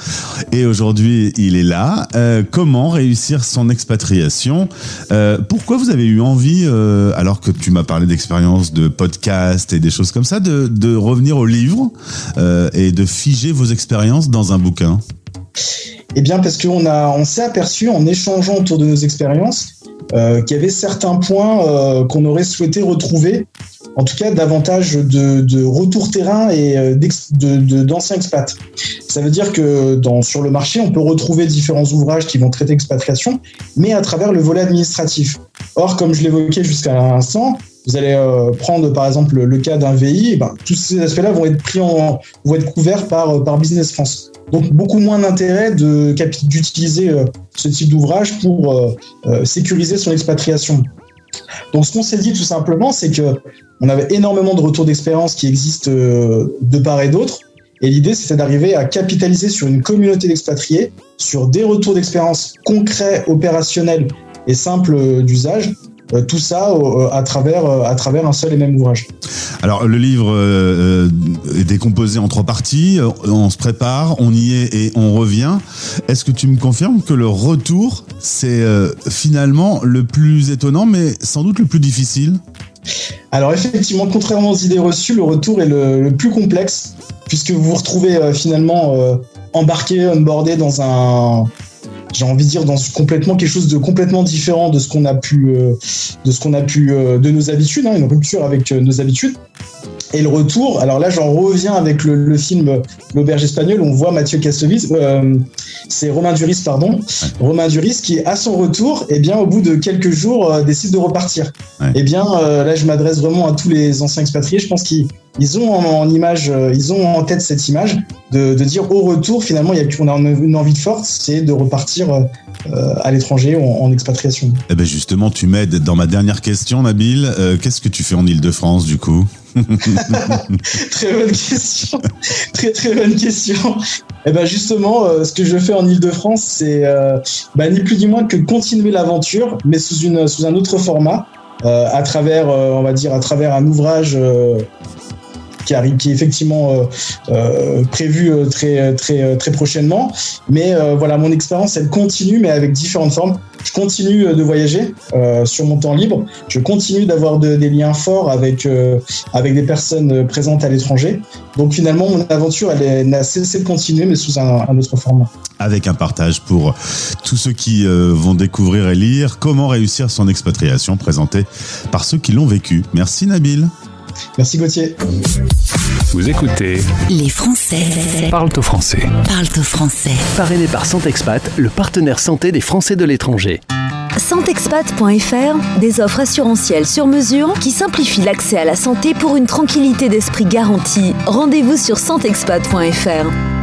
Et aujourd'hui, il est là. Euh, comment réussir son expatriation? Euh, Pourquoi vous avez eu envie, euh, alors que tu m'as parlé d'expérience de podcast et des choses comme ça, de, de revenir au livre et de figer vos expériences dans un bouquin?
Eh bien, parce qu'on on s'est aperçu en échangeant autour de nos expériences euh, qu'il y avait certains points euh, qu'on aurait souhaité retrouver, en tout cas davantage de, retour terrain et euh, d'anciens expats. Ça veut dire que sur le marché, on peut retrouver différents ouvrages qui vont traiter expatriation, mais à travers le volet administratif. Or, comme je l'évoquais jusqu'à l'instant, vous allez euh, prendre par exemple le, cas d'un VI, et ben, tous ces aspects-là vont être pris en, vont être couverts par, euh, par Business France. Donc beaucoup moins d'intérêt d'utiliser euh, ce type d'ouvrage pour euh, sécuriser son expatriation. Donc ce qu'on s'est dit tout simplement, c'est que on avait énormément de retours d'expérience qui existent de part et d'autre. Et l'idée, c'était d'arriver à capitaliser sur une communauté d'expatriés, sur des retours d'expérience concrets, opérationnels et simples d'usage. Euh, tout ça euh, à travers euh, à travers un seul et même ouvrage.
Alors le livre est décomposé en trois parties. On se prépare, on y est et on revient. Est-ce que tu me confirmes que le retour, c'est finalement le plus étonnant, mais sans doute le plus difficile?
Alors effectivement, contrairement aux idées reçues, le retour est le, le plus complexe puisque vous vous retrouvez finalement embarqué, onboardé dans un, j'ai envie de dire dans complètement quelque chose de complètement différent de ce qu'on a pu, euh, de ce qu'on a pu, euh, de nos habitudes, hein, une rupture avec euh, nos habitudes. Et le retour, alors là j'en reviens avec le, le film L'auberge espagnole, on voit Mathieu Kassovitz, euh, c'est Romain Duris, pardon, Romain Duris qui à son retour, eh bien au bout de quelques jours euh, décide de repartir. Eh bien euh, là je m'adresse vraiment à tous les anciens expatriés, je pense qu'ils ils ont en, en image, euh, ils ont en tête cette image de, de dire au retour finalement il y a on a une, envie de force, c'est de repartir à l'étranger en, en expatriation.
Eh ben justement, tu m'aides dans ma dernière question, Nabil. Qu'est-ce que tu fais en Île-de-France du coup? [LAUGHS]
très bonne question. très très bonne question. Et ben justement, euh, ce que je fais en Ile-de-France, c'est euh, bah, ni plus ni moins que continuer l'aventure, mais sous une sous un autre format, euh, à travers, on va dire, à travers un ouvrage. Qui arrive, qui est effectivement euh, euh, prévu euh, très très très prochainement. Mais voilà, mon expérience elle continue, mais avec différentes formes. Je continue de voyager sur mon temps libre. Je continue d'avoir de- des liens forts avec avec des personnes présentes à l'étranger. Donc finalement, mon aventure elle n'a cessé de continuer, mais sous un, un autre format.
Avec un partage pour tous ceux qui vont découvrir et lire comment réussir son expatriation présenté par ceux qui l'ont vécu. Merci Nabil.
Merci Gauthier.
Vous écoutez
Les Français
Parle au français.
parlent au français.
Parrainé par Santexpat, le partenaire santé des Français de l'étranger.
Santexpat.fr, des offres assurantielles sur mesure qui simplifient l'accès à la santé pour une tranquillité d'esprit garantie. Rendez-vous sur santexpat.fr.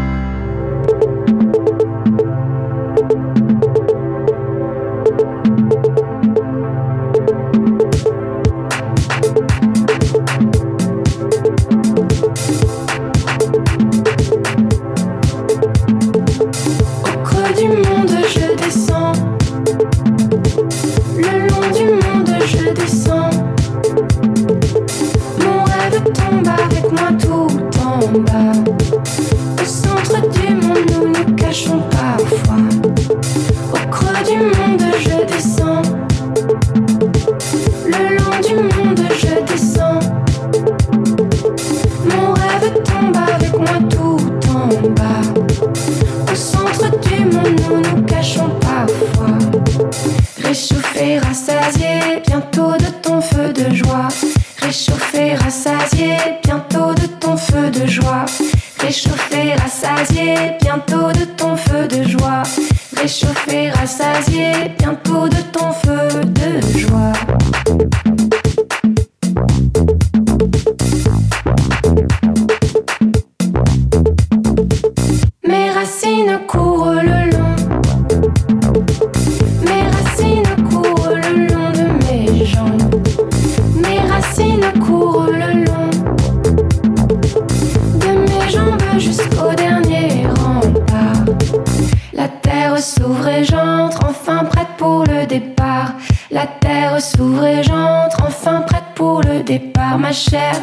La terre s'ouvre et j'entre, enfin prête pour le départ. Ma chair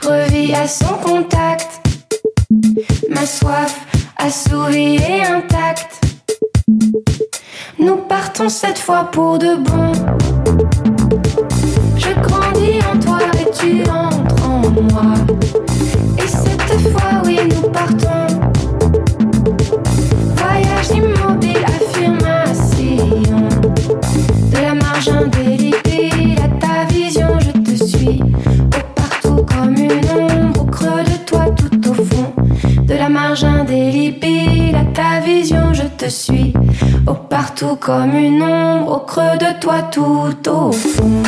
revit à son contact. Ma soif assouvie et intacte. Nous partons cette fois pour de bon. Je grandis en toi et tu entres en moi. Te suis. Au partout comme une ombre, au creux de toi, tout au fond.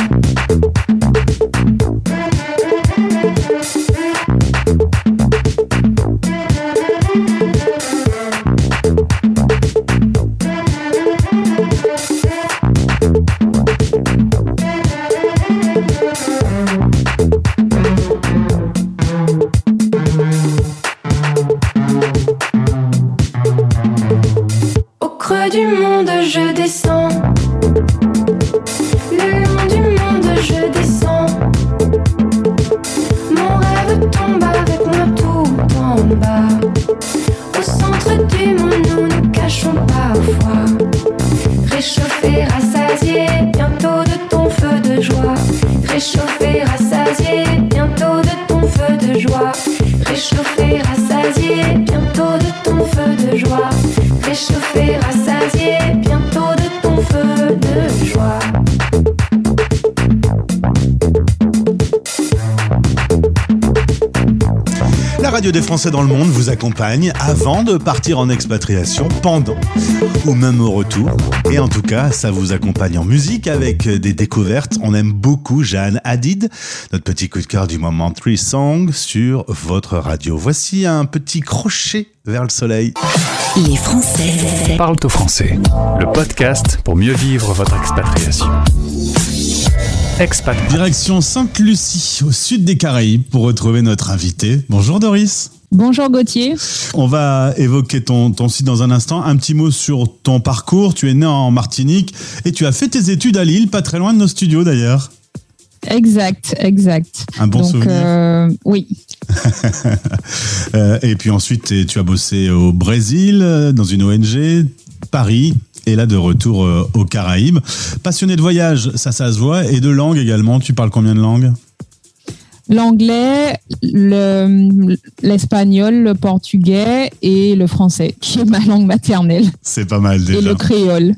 Des Français dans le monde vous accompagne avant de partir en expatriation, pendant ou même au retour. Et en tout cas, ça vous accompagne en musique avec des découvertes. On aime beaucoup Jeanne Hadid, notre petit coup de cœur du moment Three Song sur votre radio. Voici un petit crochet vers le soleil.
Les Français
Parle au français, le podcast pour mieux vivre votre expatriation. Expat.
Direction Sainte-Lucie, au sud des Caraïbes, pour retrouver notre invité. Bonjour Doris.
Bonjour Gauthier.
On va évoquer ton, ton site dans un instant. Un petit mot sur ton parcours. Tu es né en Martinique et tu as fait tes études à Lille, pas très loin de nos studios d'ailleurs.
Exact, exact.
Un bon
Donc,
souvenir.
euh, oui, [LAUGHS]
Euh, et puis ensuite, tu as bossé au Brésil, euh, dans une ONG, Paris, et là de retour euh, aux Caraïbes. Passionné de voyage, ça, ça se voit, et de langue également. Tu parles combien de langues?
L'anglais, le- l'espagnol, le portugais et le français, qui est ma langue maternelle,
C'est pas mal
et
déjà.
le créole.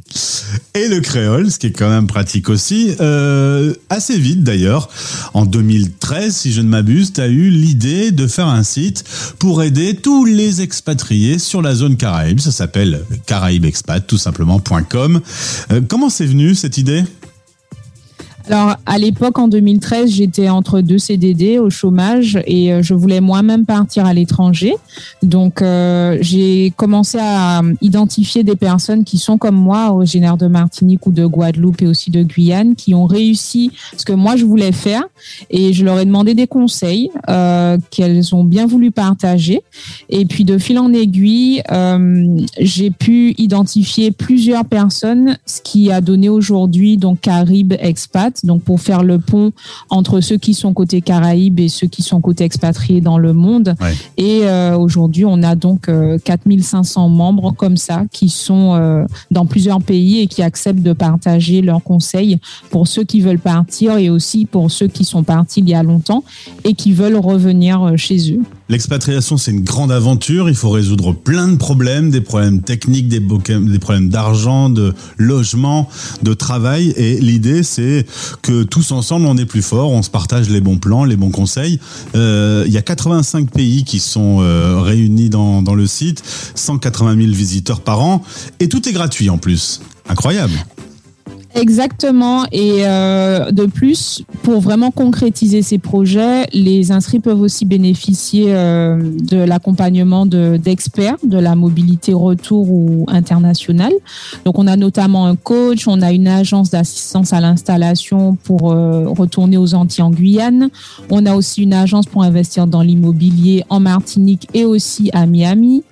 Et le créole, ce qui est quand même pratique aussi. Euh, assez vite d'ailleurs, en 2013, si je ne m'abuse, tu as eu l'idée de faire un site pour aider tous les expatriés sur la zone Caraïbe. Ça s'appelle caraïbexpat, tout simplement.com. Euh, comment c'est venu cette idée?
Alors, à l'époque, en 2013, j'étais entre deux CDD au chômage et euh, je voulais moi-même partir à l'étranger. Donc, euh, j'ai commencé à identifier des personnes qui sont comme moi, originaires de Martinique ou de Guadeloupe et aussi de Guyane, qui ont réussi ce que moi je voulais faire. Et je leur ai demandé des conseils euh, qu'elles ont bien voulu partager. Et puis, de fil en aiguille, j'ai pu identifier plusieurs personnes, ce qui a donné aujourd'hui donc Caraïbes Expat, donc pour faire le pont entre ceux qui sont côté Caraïbes et ceux qui sont côté expatriés dans le monde.
Ouais.
Et euh, aujourd'hui, on a donc euh, 4500 membres comme ça qui sont euh, dans plusieurs pays et qui acceptent de partager leurs conseils pour ceux qui veulent partir et aussi pour ceux qui sont partis il y a longtemps et qui veulent revenir euh, chez eux.
L'expatriation, c'est une grande aventure. Il faut résoudre plein de problèmes, des problèmes techniques, des, problèmes d'argent, de logement, de travail. Et l'idée, c'est que tous ensemble, on est plus fort. On se partage les bons plans, les bons conseils. Euh, Il y a 85 pays qui sont euh, réunis dans, dans le site, 180 000 visiteurs par an. Et tout est gratuit en plus. Incroyable.
Exactement. Et euh, de plus, pour vraiment concrétiser ces projets, les inscrits peuvent aussi bénéficier euh, de l'accompagnement de- d'experts de, la mobilité retour ou internationale. Donc, on a notamment un coach, on a une agence d'assistance à l'installation pour euh, retourner aux Antilles en Guyane. On a aussi une agence pour investir dans l'immobilier en Martinique et aussi à Miami.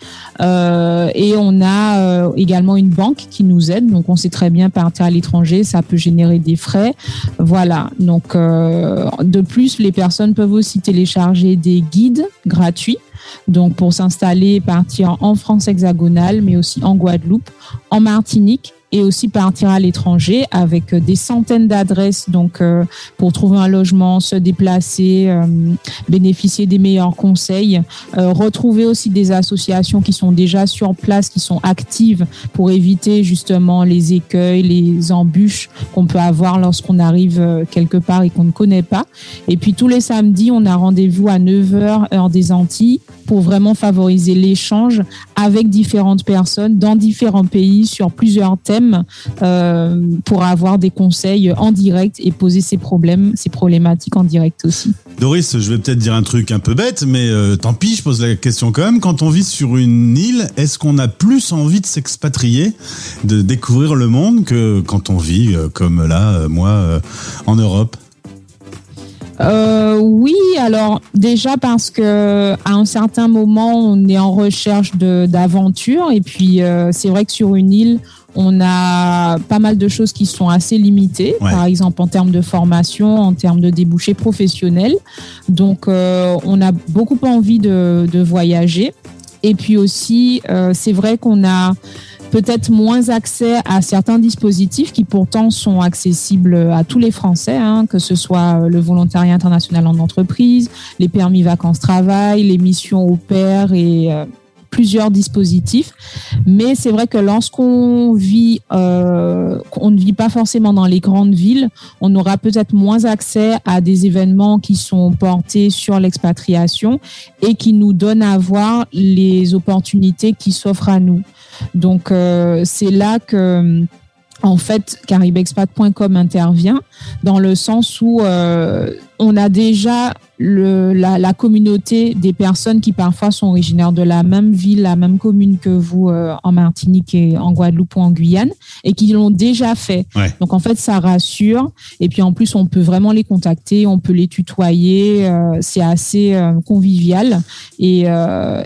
Euh, et on a euh, également une banque qui nous aide. Donc, on sait très bien partir à l'étranger, ça peut générer des frais. Voilà. Donc, euh, de plus, les personnes peuvent aussi télécharger des guides gratuits. Donc, pour s'installer, partir en France hexagonale, mais aussi en Guadeloupe, en Martinique et aussi partir à l'étranger avec euh, des centaines d'adresses donc euh, pour trouver un logement, se déplacer, euh, bénéficier des meilleurs conseils, euh, retrouver aussi des associations qui sont déjà sur place, qui sont actives pour éviter justement les écueils, les embûches qu'on peut avoir lorsqu'on arrive euh, quelque part et qu'on ne connaît pas. Et puis tous les samedis, on a rendez-vous à 9h heure des Antilles pour vraiment favoriser l'échange avec différentes personnes dans différents pays sur plusieurs thèmes euh, pour avoir des conseils en direct et poser ses problèmes, ses problématiques en direct aussi.
Doris, je vais peut-être dire un truc un peu bête, mais euh, tant pis, je pose la question quand même. Quand on vit sur une île, est-ce qu'on a plus envie de s'expatrier, de découvrir le monde que quand on vit euh, comme là, moi, en Europe?
Euh, oui, alors déjà parce que à un certain moment, on est en recherche d'aventure et puis euh, c'est vrai que sur une île, on a pas mal de choses qui sont assez limitées,
Ouais.
par exemple en termes de formation, en termes de débouchés professionnels. Donc, euh, on a beaucoup envie de, de voyager. Et puis aussi, euh, c'est vrai qu'on a peut-être moins accès à certains dispositifs qui pourtant sont accessibles à tous les Français, hein, que ce soit le volontariat international en entreprise, les permis vacances-travail, les missions au pair et euh, plusieurs dispositifs. Mais c'est vrai que lorsqu'on vit, euh, qu'on ne vit pas forcément dans les grandes villes, on aura peut-être moins accès à des événements qui sont portés sur l'expatriation et qui nous donnent à voir les opportunités qui s'offrent à nous. Donc euh, c'est là que en fait, caribexpat.com intervient dans le sens où euh, on a déjà le, la, la communauté des personnes qui parfois sont originaires de la même ville, la même commune que vous euh, en Martinique et en Guadeloupe ou en Guyane et qui l'ont déjà fait.
Ouais.
Donc en fait, ça rassure. Et puis en plus, on peut vraiment les contacter, on peut les tutoyer. euh, c'est assez euh, convivial. Et,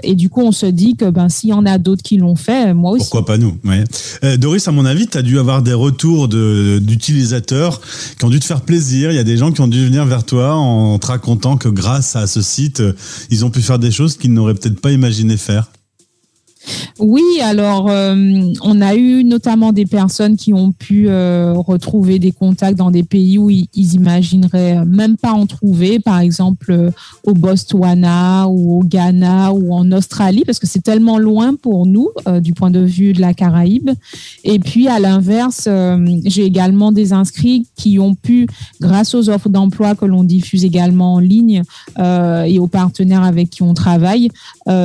et du coup, on se dit que ben s'il y en a d'autres qui l'ont fait, moi aussi.
Pourquoi pas nous ouais. Doris, à mon avis, tu as dû avoir des retours de- d'utilisateurs qui ont dû te faire plaisir. Il y a des gens qui ont dû venir vers toi en te racontant que grâce à ce site, euh, ils ont pu faire des choses qu'ils n'auraient peut-être pas imaginé faire.
Oui, alors euh, on a eu notamment des personnes qui ont pu euh, retrouver des contacts dans des pays où ils, ils imagineraient même pas en trouver, par exemple euh, au Botswana ou au Ghana ou en Australie, parce que c'est tellement loin pour nous du point de vue de la Caraïbe. Et puis à l'inverse, j'ai également des inscrits qui ont pu, grâce aux offres d'emploi que l'on diffuse également en ligne et aux partenaires avec qui on travaille,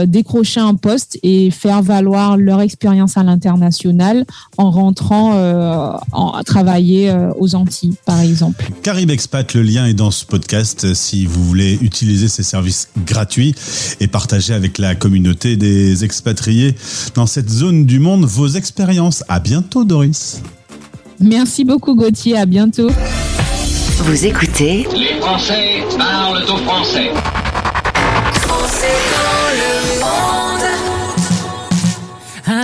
décrocher un poste et faire valoir leur expérience à l'international en rentrant euh, en, à travailler euh, aux Antilles, par exemple.
Carib Expat, le lien est dans ce podcast si vous voulez utiliser ces services gratuits et partager avec la communauté des expatriés dans cette zone du monde vos expériences. À bientôt, Doris.
Merci beaucoup Gauthier, à bientôt.
Vous écoutez
Les Français parlent au français.
Français dans le monde.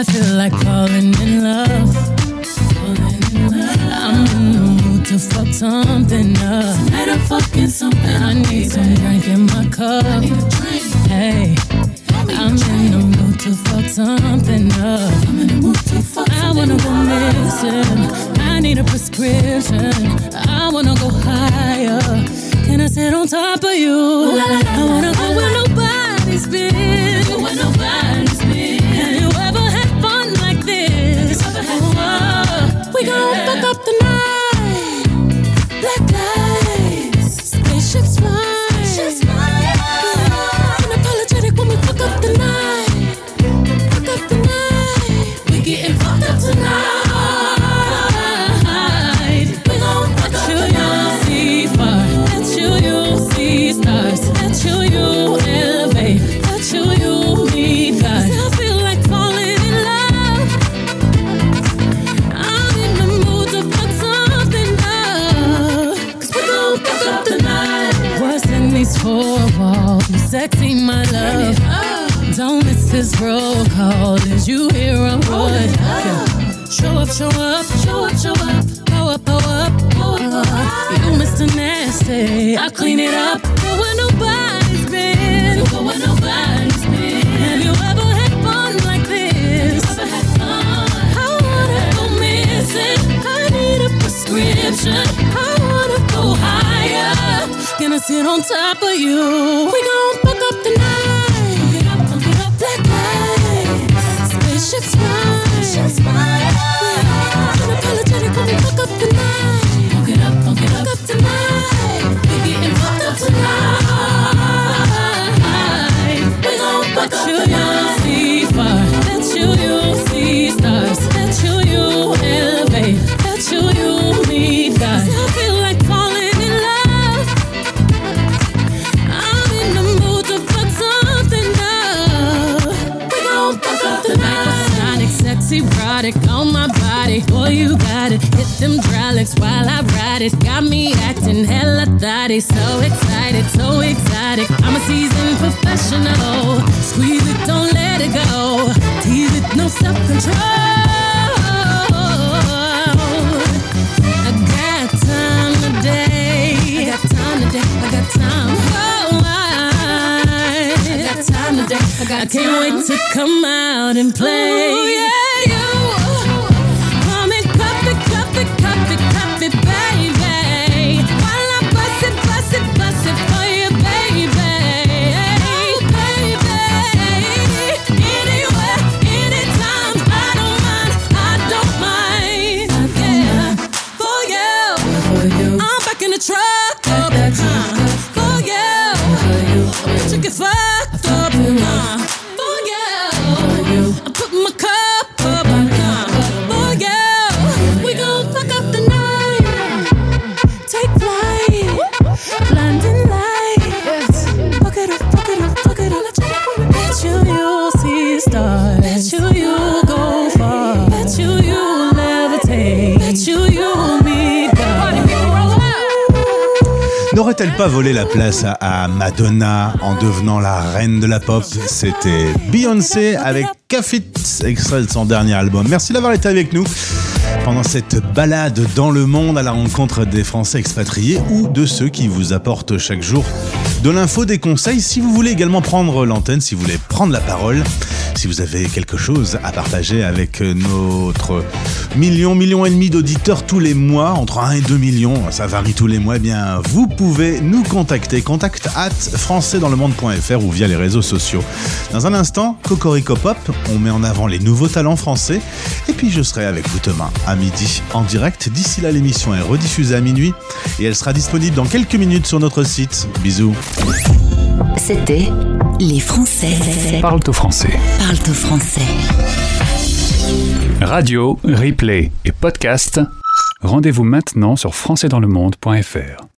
I feel like falling in love. I'm in the mood to fuck something up. Tonight I'm fucking something. I need some drink in my cup. Hey, I'm in the mood to fuck something up. I'm in the mood to fuck I wanna go missing. I need a prescription. I wanna go higher. Can I sit on top of you? I wanna go where nobody's been. We gon' fuck up the night. Roll call as you hear a wood. Show up, show up, show up, show up. Pow up, pow up, pow up. You Mr. Nasty, I clean it up. Go where nobody's been. Go where nobody's been. Have you ever had fun like this? Ever had fun? I wanna go missing. I need a prescription. I wanna go higher. Gonna sit on top of you. We gon' Ride. Got me acting hella thotty. So excited, so exotic. I'm a seasoned professional. Squeeze it, don't let it go. Tease it, no self control. I got time today. I got time today. I got time. Oh, I, I got time today. I, got I can't wait to come out and play. Ooh, yeah, you.
N'aurait-elle pas volé la place à, Madonna en devenant la reine de la pop? C'était Beyoncé avec Cafit, extrait de son dernier album. Merci d'avoir été avec nous pendant cette balade dans le monde à la rencontre des Français expatriés ou de ceux qui vous apportent chaque jour de l'info, des conseils. Si vous voulez également prendre l'antenne, si vous voulez prendre la parole, si vous avez quelque chose à partager avec notre million, million et demi d'auditeurs tous les mois, entre 1 et 2 millions, ça varie tous les mois, eh bien, vous pouvez nous contacter. Contact at françaisdanslemonde.fr ou via les réseaux sociaux. Dans un instant, Cocorico Pop, on met en avant les nouveaux talents français. Et puis, je serai avec vous demain à midi en direct. D'ici là, l'émission est rediffusée à minuit et elle sera disponible dans quelques minutes sur notre site. Bisous.
C'était Les Français.
Parle au français.
Parle au français.
Radio, replay et podcast. Rendez-vous maintenant sur françaisdanslemonde.fr.